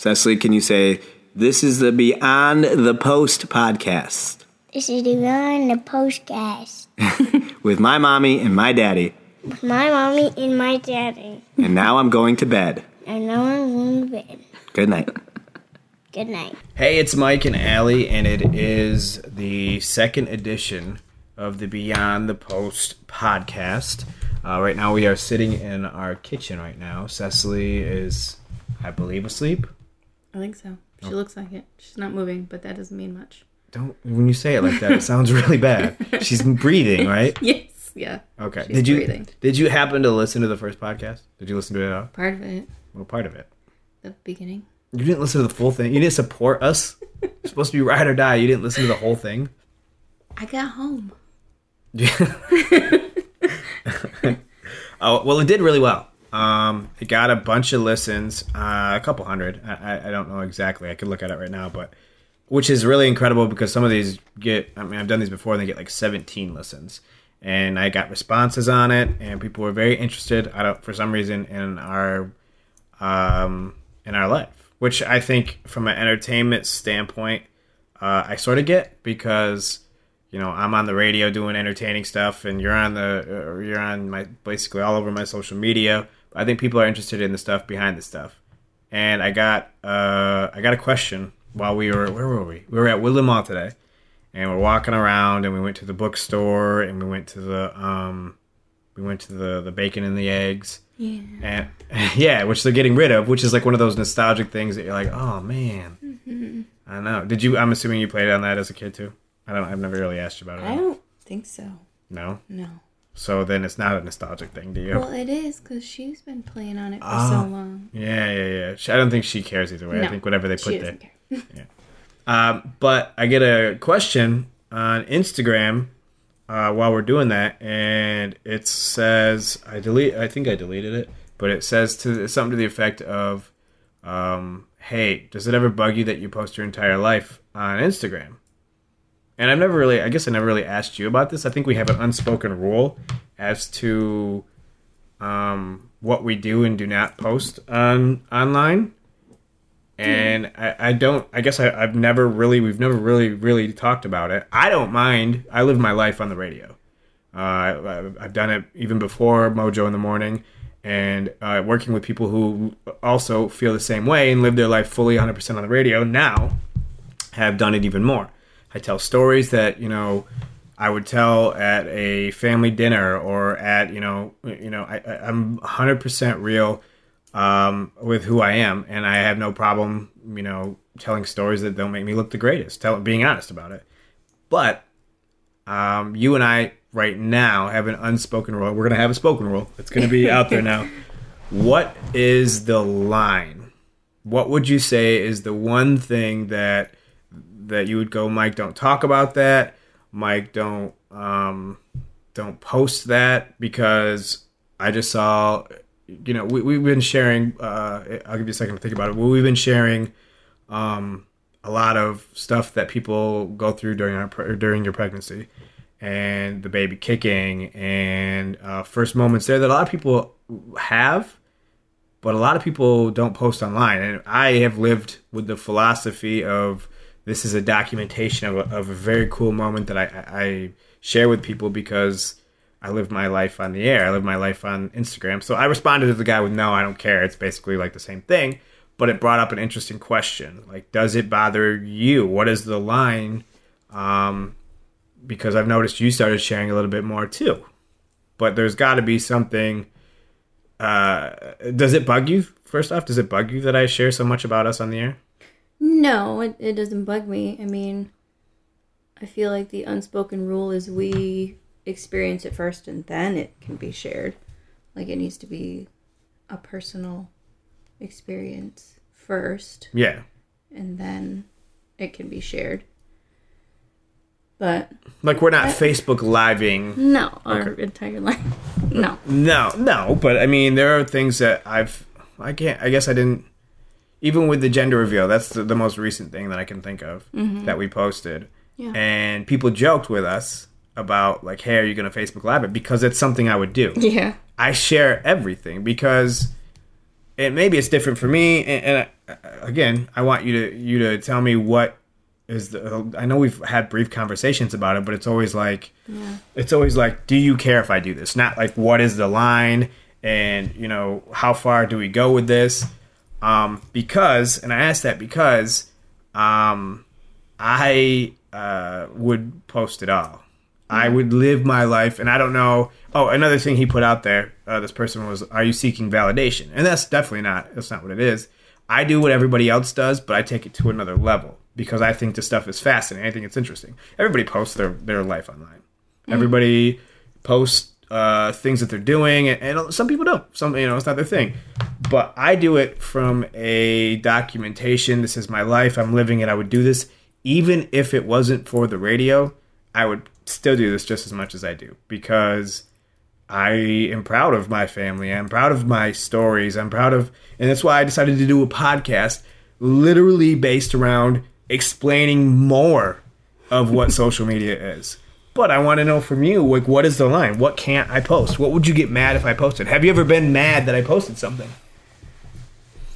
Cecily, can you say, This is the Beyond the Post podcast This is the Beyond the Postcast with my mommy and my daddy. with my mommy and my daddy. And now I'm going to bed. And now I'm going to bed. Good night. Good night. Hey, it's Mike and Ali, and it is the second edition of the Beyond the Post podcast. Uh, right now, we are sitting in our kitchen right now. Cecily is, I believe, asleep. I think so. She oh. looks like it. She's not moving, but that doesn't mean much. Don't when you say it like that, it sounds really bad. She's breathing, right? Yes. Yeah. Okay. She's did you breathing. did you happen to listen to the first podcast? Did you listen to it at all? Part of it. Well, part of it. The beginning. You didn't listen to the full thing. You didn't support us. Supposed to be ride or die. You didn't listen to the whole thing. I got home. Oh well, it did really well. Um, it got a bunch of listens, uh, a couple hundred. I, I, don't know exactly. I could look at it right now, but which is really incredible because some of these get. I mean, I've done these before, and they get like 17 listens, and I got responses on it, and people were very interested. I don't for some reason in our um, in our life, which I think from an entertainment standpoint, uh, I sort of get because you know I'm on the radio doing entertaining stuff, and you're on the you're on my basically all over my social media. I think people are interested in the stuff behind the stuff, and I got uh, I got a question while we were where were we? We were at Woodland Mall today, and we're walking around, and we went to the bookstore, and we went to the um, we went to the the bacon and the eggs. Yeah. And yeah, which they're getting rid of, which is like one of those nostalgic things that you're like, oh man. I know. Did you? I'm assuming you played on that as a kid too. I don't. I've never really asked you about it. I don't think so. No. No. So then it's not a nostalgic thing, do you? Well, it is because she's been playing on it for Oh. so long. yeah, yeah, yeah. She- I don't think she cares either way. I No, think whatever they put there. doesn't. Um, but I get a question on Instagram uh, while we're doing that, and it says I delete. I think I deleted it, but it says to something to the effect of, um, "Hey, does it ever bug you that you post your entire life on Instagram?" And I've never really, I guess I never really asked you about this. I think we have an unspoken rule as to um, what we do and do not post on online. And I, I don't i guess I, i've never really we've never really really talked about it. I don't mind. I live my life on the radio. Uh, i've done it even before mojo in the morning and uh, working with people who also feel the same way and live their life fully 100% on the radio now have done it even more i tell stories that you know i would tell at a family dinner or at you know you know I, i'm 100% real um, with who I am, and I have no problem, you know, telling stories that don't make me look the greatest. Tell, being honest about it. But um, you and I right now have an unspoken rule. We're gonna have a spoken rule. It's gonna be out there now. What is the line? What would you say is the one thing that that you would go, Mike? Don't talk about that. Mike, don't um, don't post that because I just saw you know, we, we've been sharing. Uh, I'll give you a second to think about it. Well, we've been sharing um, a lot of stuff that people go through during our during your pregnancy, and the baby kicking, and uh, first moments there that a lot of people have, but a lot of people don't post online. And I have lived with the philosophy of this is a documentation of a, of a very cool moment that I, I share with people because I live my life on the air. I live my life on Instagram. So I responded to the guy with no, I don't care. It's basically like the same thing, but it brought up an interesting question. Like, does it bother you? What is the line? Um, because I've noticed you started sharing a little bit more too. But there's got to be something. Uh, does it bug you? First off, does it bug you that I share so much about us on the air? No, it, it doesn't bug me. I mean, I feel like the unspoken rule is we experience it first and then it can be shared. Like it needs to be a personal experience first Yeah. and then it can be shared. But Like we're not Facebook living. no, our Okay. entire life. No. No, no, but I mean, there are things that I've. I can't. I guess I didn't. Even with the gender reveal, that's the, the most recent thing that I can think of that we posted, Yeah. and people joked with us about like, "Hey, are you going to Facebook Live it?" Because it's something I would do. Yeah. I share everything because, and maybe it's different for me, and, and uh, again, I want you to you to tell me what is the. I know we've had brief conversations about it, but it's always like, it's always like, do you care if I do this? Not like what is the line, and you know how far do we go with this? Um, because, and I asked that because, um, I uh, would post it all. I would live my life, and I don't know. Oh, another thing he put out there, uh, this person was, "Are you seeking validation?" And that's definitely not. That's not what it is. I do what everybody else does, but I take it to another level because I think this stuff is fascinating. I think it's interesting. Everybody posts their their life online. Everybody posts uh, things that they're doing, and, and some people don't. Some you know it's not their thing, but I do it from a documentation. This is my life. I'm living it. I would do this even if it wasn't for the radio. I would still do this just as much as I do because I am proud of my family. I'm proud of my stories. I'm proud of, and that's why I decided to do a podcast literally based around explaining more of what social media is. But I want to know from you, like, what is the line? What can't I post? What would you get mad if I posted? Have you ever been mad that I posted something?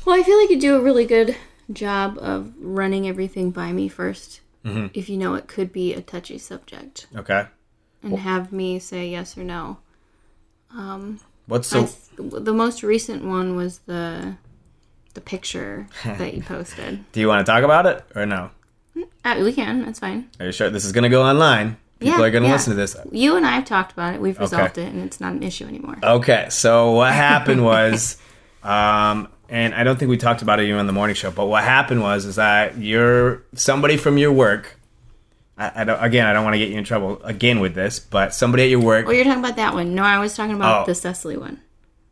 Well, I feel like you do a really good job of running everything by me 1st If you know it could be a touchy subject, Okay. and have me say yes or no. What's I so? th- the most recent one was the the picture that you posted. do you want to talk about it or no? Uh, we can. That's fine. Are you sure this is going to go online? People Yeah, are going to yeah. listen to this. You and I have talked about it. We've resolved it, and it's not an issue anymore. Okay, so what happened was, um, and I don't think we talked about it even on the morning show, but what happened was is that you're somebody from your work. I, I don't, again, I don't want to get you in trouble again with this, but somebody at your work. Oh, you're talking about that one. No, I was talking about Oh. the Cecily one.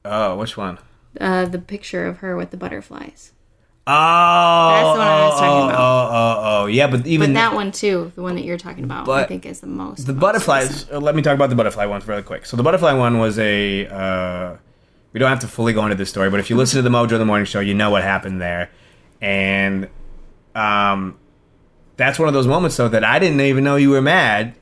Oh, which one? Uh, the picture of her with the butterflies. Oh, That's the one I was talking oh, about. Oh, oh, oh, yeah, but even But that one too, the one that you're talking about, I think is the most. the most butterflies. recent. Let me talk about the butterfly ones really quick. So the butterfly one was a. Uh, we don't have to fully go into this story, but if you listen to the Mojo in the Morning Show, you know what happened there, and um, that's one of those moments though that I didn't even know you were mad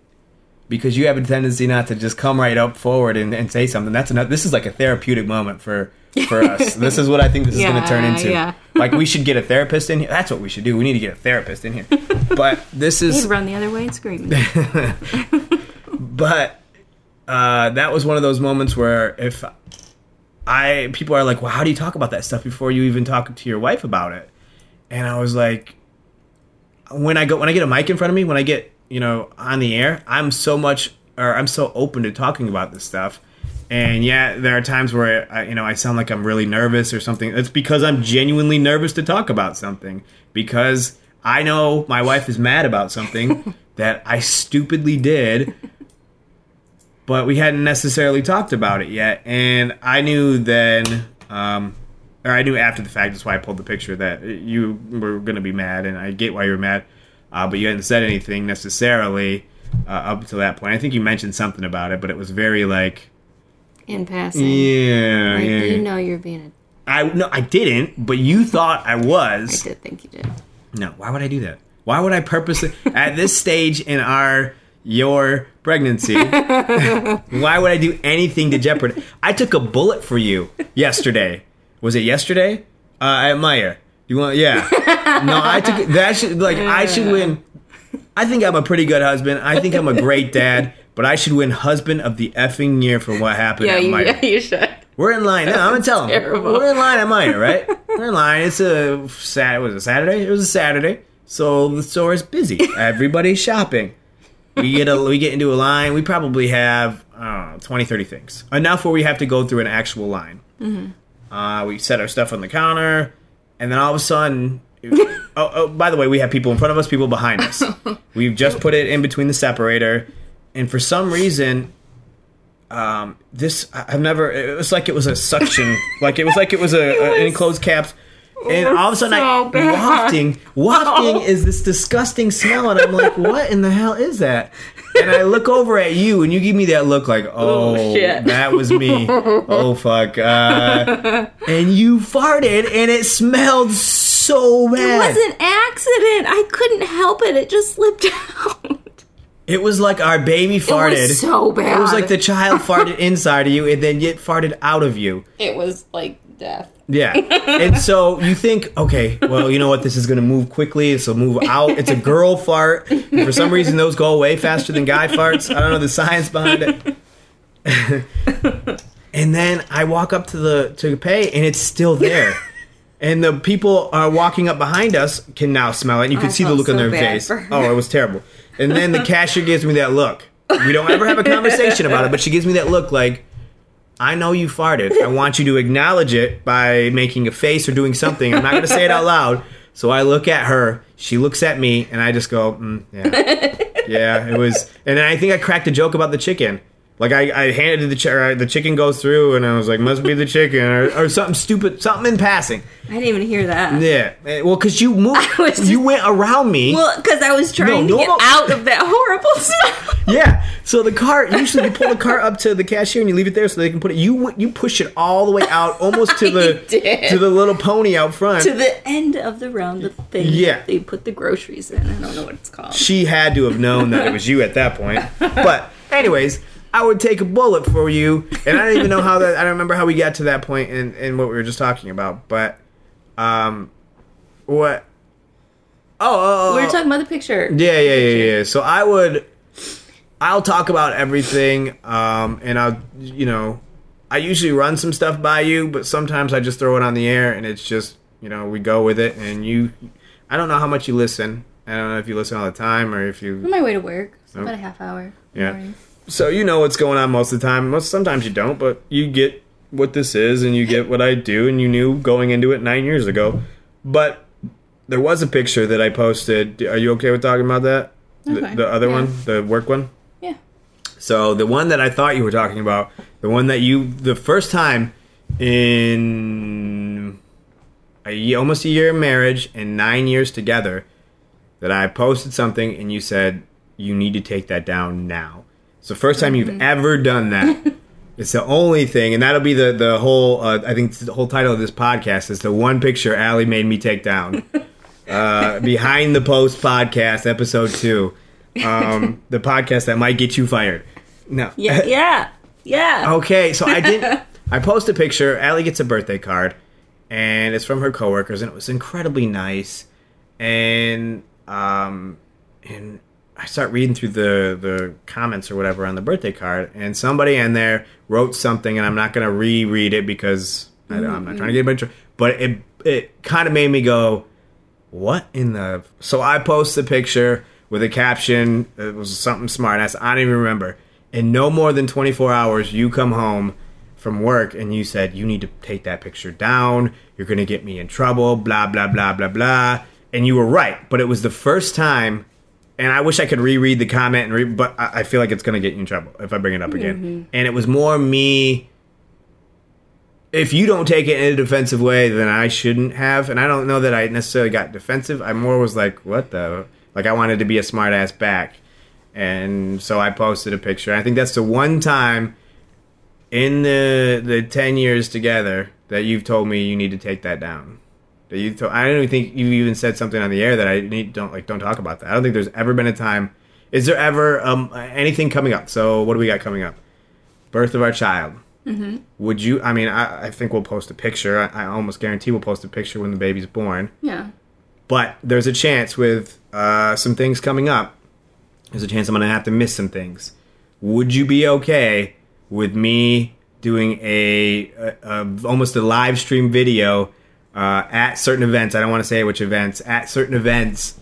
because you have a tendency not to just come right up forward and, and say something. That's another. This is like a therapeutic moment for for us. this is what I think this is going to turn into. yeah. like we should get a therapist in here. That's what we should do. We need to get a therapist in here. But this is He'd run the other way and scream. but uh, that was one of those moments where if I people are like, "Well, how do you talk about that stuff before you even talk to your wife about it?" And I was like, when I go when I get a mic in front of me, when I get you know on the air, I'm so much or I'm so open to talking about this stuff. And yeah, there are times where I, you know I sound like I'm really nervous or something. It's because I'm genuinely nervous to talk about something because I know my wife is mad about something that I stupidly did but we hadn't necessarily talked about it yet. And I knew then, um, or I knew after the fact, that's why I pulled the picture that you were going to be mad, and I get why you were mad, uh, but you hadn't said anything necessarily uh, up to that point. I think you mentioned something about it, but it was very like, In passing. yeah, Like, yeah. You know you're being a. I no, I didn't, but you thought I was. I did think you did. No, why would I do that? Why would I purposely at this stage in our your pregnancy? why would I do anything to jeopardize? I took a bullet for you yesterday. Was it yesterday? Uh, at Meijer. You want? Yeah. No, I took that. Should like I should win. I think I'm a pretty good husband. I think I'm a great dad. But I should win husband of the effing year for what happened at Meijer. you should. We're in line. No, I'm gonna tell them. terrible. We're in line at Meijer, right? We're in line. It's a Sat. Was it Saturday? It was a Saturday. So the store is busy. Everybody's shopping. We get a we get into a line. We probably have uh, 20, 30 things enough where we have to go through an actual line. Uh, we set our stuff on the counter, and then all of a sudden. oh, oh, by the way, we have people in front of us, people behind us. We've just put it in between the separator, and for some reason, um, this I- I've never. It was like it was a suction, like it was like it was a, a an enclosed caps. And all of a sudden, I so bad. wafting, wafting is this disgusting smell, and I'm like, "What in the hell is that?" And I look over at you, and you give me that look, like, "Oh, shit. that was me." oh fuck! Uh, and you farted, and it smelled so bad. It was an accident. I couldn't help it. It just slipped out. It was like our baby farted. It was so bad. It was like the child farted inside of you, and then it farted out of you. It was like death. Yeah. And so you think, okay, well, you know what? This is going to move quickly. This will move out. It's a girl fart. And for some reason, those go away faster than guy farts. I don't know the science behind it. and then I walk up to the to pay, and it's still there. And the people are walking up behind us can now smell it. And you can I see the look on their face. Oh, it was terrible. And then the cashier gives me that look. We don't ever have a conversation about it, but she gives me that look like, I know you farted. I want you to acknowledge it by making a face or doing something. I'm not going to say it out loud. So I look at her. She looks at me, and I just go, mm, "Yeah, yeah." It was, and then I think I cracked a joke about the chicken. Like I, I handed the ch- the chicken goes through, and I was like, "Must be the chicken," or, or something stupid, something in passing. I didn't even hear that. Yeah. Eh, Well, because you moved, just- you went around me. Well, because I was trying No, to normal- get out of that horrible smell. Yeah. So the cart usually you pull the cart up to the cashier and you leave it there so they can put it. You you push it all the way out, almost to the did. to the little pony out front. to the end of the round, the thing Yeah. they put the groceries in. I don't know what it's called. she had to have known that it was you at that point. But anyways, I would take a bullet for you, and I don't even know how that. I don't remember how we got to that point in in what we were just talking about. But um, what? Oh, oh, oh, we were talking about the picture. Yeah, yeah, yeah, yeah. So I would, I'll talk about everything, um, and I'll, you know, I usually run some stuff by you, but sometimes I just throw it on the air, and it's just, you know, we go with it, and you, I don't know how much you listen. I don't know if you listen all the time or if you, On my way to work, it's about a half hour. Yeah. Morning. So you know what's going on most of the time. Most sometimes you don't, but you get what this is, and you get what I do, and you knew going into it nine years ago. But there was a picture that I posted. Are you okay with talking about that? The, Okay. the other Yeah. one, the work one. Yeah. So the one that I thought you were talking about, the one that you, the first time in a almost a year of marriage and nine years together, that I posted something and you said you need to take that down now. It's the first time you've ever done that. it's the only thing, and that'll be the the whole. Uh, I think the whole title of this podcast is the one picture Ali made me take down. uh, behind the post podcast, episode two, um, the podcast that might get you fired. No, Yeah. Yeah. Yeah. Okay, so I didn't. I post a picture. Ali gets a birthday card, and it's from her coworkers, and it was incredibly nice. And um, and I start reading through the the comments or whatever on the birthday card, and somebody in there wrote something, and I'm not gonna reread it because I I'm not trying to get a bunch of. But it it kind of made me go, what in the? So I post the picture with a caption. It was something smart. I don't even remember. In no more than 24 hours, you come home from work and you said you need to take that picture down. You're gonna get me in trouble. Blah blah blah blah blah. And you were right. But it was the first time. And I wish I could reread the comment and read, but I I feel like it's gonna get you in trouble if I bring it up again. Mm-hmm. And it was more me if you don't take it in a defensive way, then I shouldn't have. And I don't know that I necessarily got defensive. I more was like, what the? Like, I wanted to be a smart ass back. And so I posted a picture. I think that's the one time in the the 10 years together that you've told me you need to take that down. That you I don't even think you even said something on the air that I need don't like don't talk about that. I don't think there's ever been a time is there ever um anything coming up? So what do we got coming up? Birth of our child. Would you? I mean, I, I think we'll post a picture. I, I almost guarantee we'll post a picture when the baby's born. Yeah. But there's a chance with uh, some things coming up. There's a chance I'm gonna have to miss some things. Would you be okay with me doing a, a, a almost a live stream video uh, at certain events? I don't want to say which events. At certain events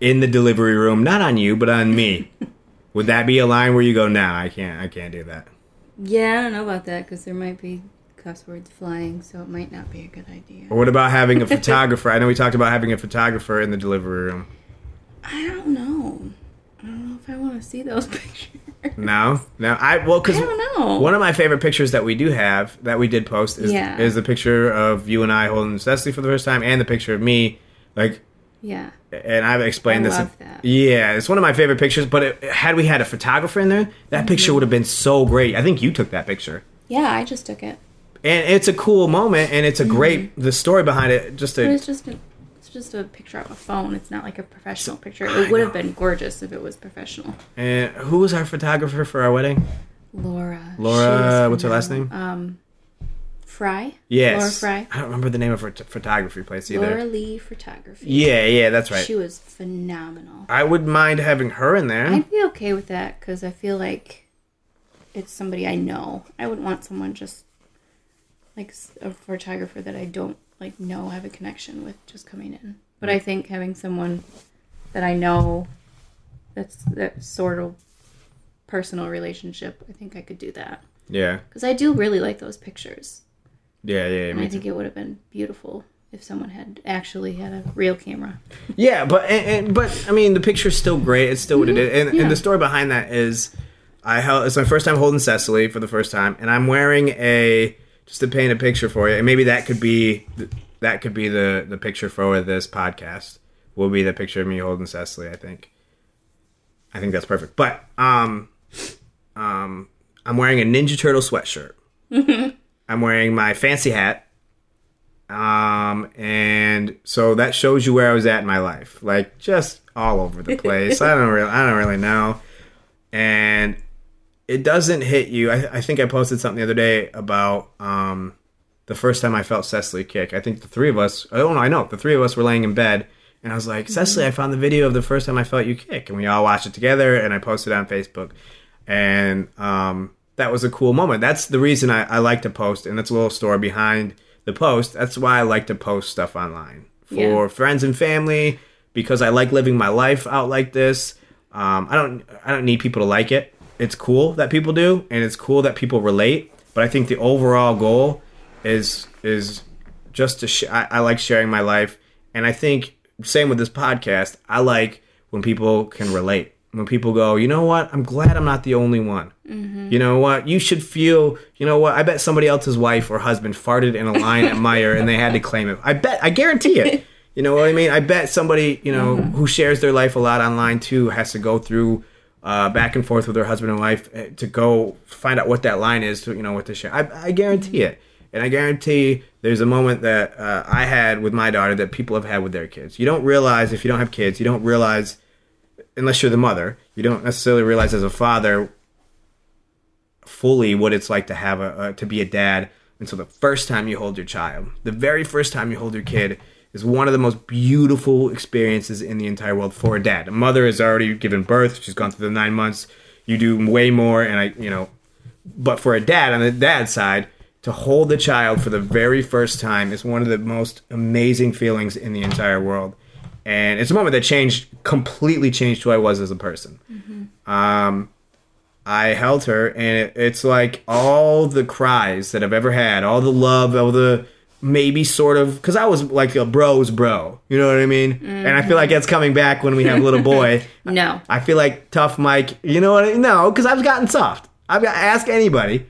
in the delivery room, not on you, but on me. Would that be a line where you go, "Nah, I can't. I can't do that." Yeah, I don't know about that because there might be cuss words flying, so it might not be a good idea. Or what about having a photographer? I know we talked about having a photographer in the delivery room. I don't know. I don't know if I want to see those pictures. No, no. I well, because I don't know. one of my favorite pictures that we do have that we did post is Yeah. is the picture of you and I holding Cecily for the first time, and the picture of me. Like, yeah. and I've explained I this. love that. Yeah, it's one of my favorite pictures. But it, had we had a photographer in there, that Mm-hmm. picture would have been so great. I think you took that picture. Yeah, I just took it. And it's a cool moment, and it's a great the story behind it. Just a it's just a, just a picture of a phone. It's not like a professional picture. It would have been gorgeous if it was professional. and who was our photographer for our wedding? Laura. Laura, what's her last name? Um, Fry. Yes. Laura Fry. I don't remember the name of her t- photography place either. Laura Lee Photography. Yeah, yeah, that's right. She was phenomenal. I would mind having her in there. I'd be okay with that because I feel like it's somebody I know. I wouldn't want someone just like a photographer that I don't like know have a connection with just coming in. But I think having someone that I know that's that sort of personal relationship, I think I could do that yeah, because I do really like those pictures, yeah, yeah. and I think it would have been beautiful if someone had actually had a real camera. Yeah, but and, and but I mean the picture's still great. It's still what it mm-hmm. is, and, Yeah. and the story behind that is, I held it's my first time holding Cecily for the first time, and I'm wearing a just to paint a picture for you, and maybe that could be that could be the the picture for this podcast. Will be the picture of me holding Cecily. I think. I think that's perfect. But um, um, I'm wearing a Ninja Turtle sweatshirt. I'm wearing my fancy hat. Um, and so that shows you where I was at in my life, like just all over the place. I don't really, I don't really know. And it doesn't hit you. I, I think I posted something the other day about um, the first time I felt Cecily kick. I think the three of us, I don't I know, the three of us were laying in bed. And I was like, Cecily, I found the video of the first time I felt you kick. And we all watched it together, and I posted it on Facebook. And um, that was a cool moment. That's the reason I, I like to post, and that's a little story behind the post. That's why I like to post stuff online for Yeah. friends and family because I like living my life out like this. Um, I don't I don't need people to like it. It's cool that people do, and it's cool that people relate. But I think the overall goal is is just to sh- I, I like sharing my life, and I think same with this podcast. I like when people can relate. When people go, you know what? I'm glad I'm not the only one. Mm-hmm. You know what? You should feel. You know what? I bet somebody else's wife or husband farted in a line at Meijer and they had to claim it. I bet. I guarantee it. You know what I mean? I bet somebody you know mm-hmm. who shares their life a lot online too has to go through uh, back and forth with her husband and wife eh, to go find out what that line is. To you know what to share. I, I guarantee it. And I guarantee there's a moment that uh, I had with my daughter that people have had with their kids. You don't realize if you don't have kids, you don't realize unless you're the mother, you don't necessarily realize as a father fully what it's like to have a to be a dad until the first time you hold your child. The very first time you hold your kid is one of the most beautiful experiences in the entire world for a dad. A mother has already given birth; she's gone through the nine months. You do way more, and I, you know, but for a dad on the dad side to hold the child for the very first time is one of the most amazing feelings in the entire world and it's a moment that changed completely changed who i was as a person um, i held her and it, it's like all the cries that i've ever had all the love all the maybe sort of because i was like a bro's bro you know what i mean and i feel like that's coming back when we have a little boy No. I feel like tough Mike. You know what? I, no, because I've gotten soft. I've got ask anybody.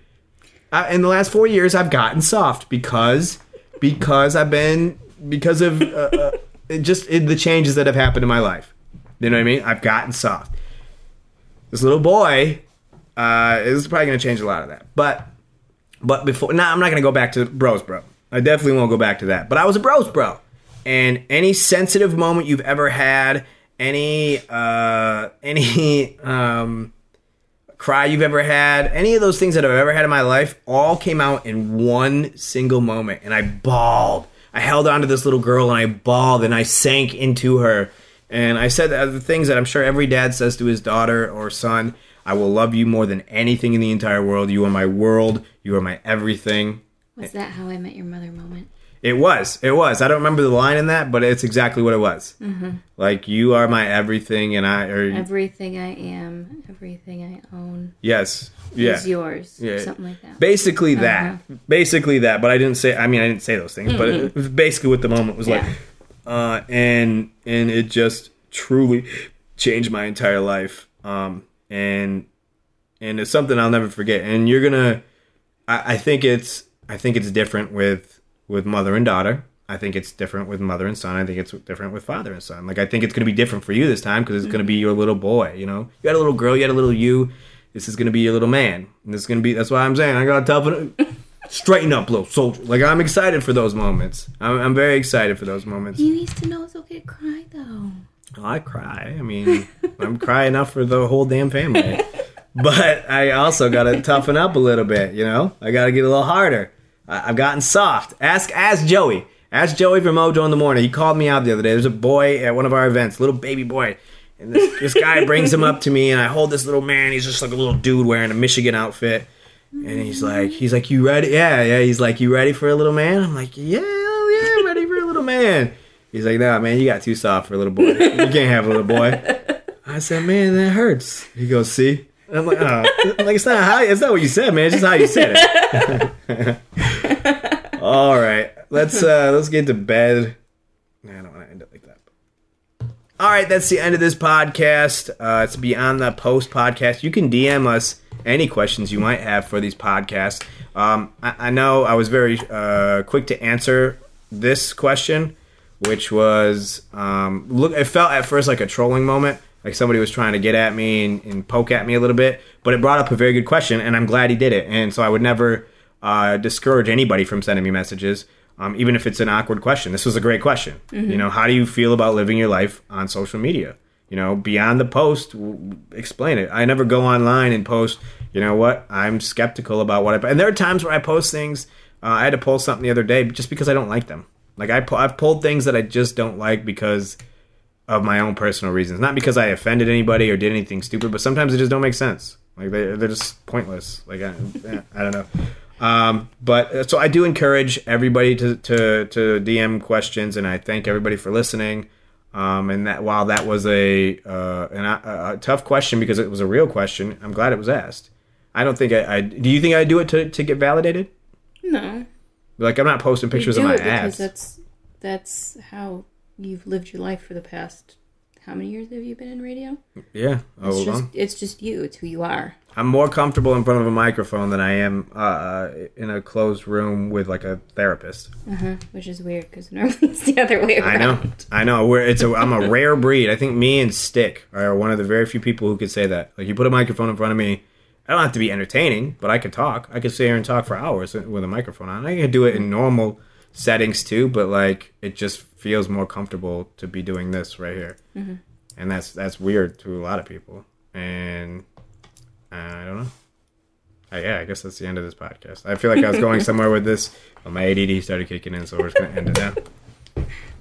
I, in the last four years, I've gotten soft because because I've been because of uh, uh, it just it, the changes that have happened in my life. You know what I mean? I've gotten soft. This little boy uh, is probably going to change a lot of that. But but before, now I'm not going to go back to bros, bro. I definitely won't go back to that. But I was a bros, bro. And any sensitive moment you've ever had, any uh, any um, cry you've ever had, any of those things that I've ever had in my life, all came out in one single moment, and I bawled. I held on to this little girl and I bawled and I sank into her. And I said the things that I'm sure every dad says to his daughter or son I will love you more than anything in the entire world. You are my world. You are my everything. Was that how I met your mother moment? It was. It was. I don't remember the line in that, but it's exactly what it was. Mm-hmm. Like you are my everything, and I. Or, Everything I am, everything I own yes. Yeah. is yours. Yeah. Something like that. Basically that. Uh-huh. Basically that. But I didn't say. I mean, I didn't say those things. But it was basically what the moment was like. Yeah. Uh, and and it just truly changed my entire life. Um, and and it's something I'll never forget. And you're gonna. I, I think it's. I think it's different with with mother and daughter. I think it's different with mother and son. I think it's different with father and son. Like I think it's going to be different for you this time because it's going to be mm-hmm. your little boy. You know, you had a little girl, you had a little you. This is going to be your little man. And this is going to be. That's why I'm saying I got to toughen. Straighten up, little soldier. Like I'm excited for those moments. I'm, I'm very excited for those moments. You used to know it's okay to cry though. Oh, I cry. I mean, I'm crying enough for the whole damn family. But I also got to toughen up a little bit. You know, I got to get a little harder. I- I've gotten soft. Ask ask Joey. Ask Joey from Mojo in the morning. He called me out the other day. There's a boy at one of our events, little baby boy. And this, this guy brings him up to me, and I hold this little man. He's just like a little dude wearing a Michigan outfit. And he's like, he's like, you ready? Yeah, yeah. He's like, you ready for a little man? I'm like, yeah, yeah, ready for a little man. He's like, nah, man, you got too soft for a little boy. You can't have a little boy. I said, man, that hurts. He goes, see? I'm like, oh, I'm like it's not how, it's not what you said, man. It's just how you said it. All right, let's uh let's get to bed. I don't want to end it like that. All right, that's the end of this podcast. Uh, it's beyond the post podcast. You can DM us any questions you might have for these podcasts. Um, I, I know I was very uh, quick to answer this question, which was um, look. It felt at first like a trolling moment, like somebody was trying to get at me and, and poke at me a little bit. But it brought up a very good question, and I'm glad he did it. And so I would never uh, discourage anybody from sending me messages um, even if it's an awkward question. This was a great question. You know, how do you feel about living your life on social media? You know, beyond the post, w- explain it. I never go online and post. You know what? I'm skeptical about what I. And there are times where I post things. Uh, I had to post something the other day just because I don't like them. Like I, pu- I've pulled things that I just don't like because of my own personal reasons, not because I offended anybody or did anything stupid, but sometimes it just don't make sense. Like they, they're just pointless. Like I, I don't know. Um, but uh, so I do encourage everybody to, to, to DM questions, and I thank everybody for listening. Um, and that while that was a, uh, an, a, a tough question because it was a real question, I'm glad it was asked. I don't think I, I do. You think I do it to, to get validated? No, Like I'm not posting pictures of my abs. that's that's how you've lived your life for the past. How many years have you been in radio? Yeah. It's just well. it's just you. It's who you are. I'm more comfortable in front of a microphone than I am uh, in a closed room with like a therapist. Uh-huh. Which is weird because normally it's the other way around. I know, I know. We're, it's a, I'm a rare breed. I think me and Stick are one of the very few people who could say that. Like, you put a microphone in front of me, I don't have to be entertaining, but I could talk. I could sit here and talk for hours with a microphone on. I could do it in normal settings too, but like, it just feels more comfortable to be doing this right here, and that's that's weird to a lot of people. And I don't know. Uh, yeah, I guess that's the end of this podcast. I feel like I was going somewhere with this, but my ADD started kicking in, so we're just gonna end it now.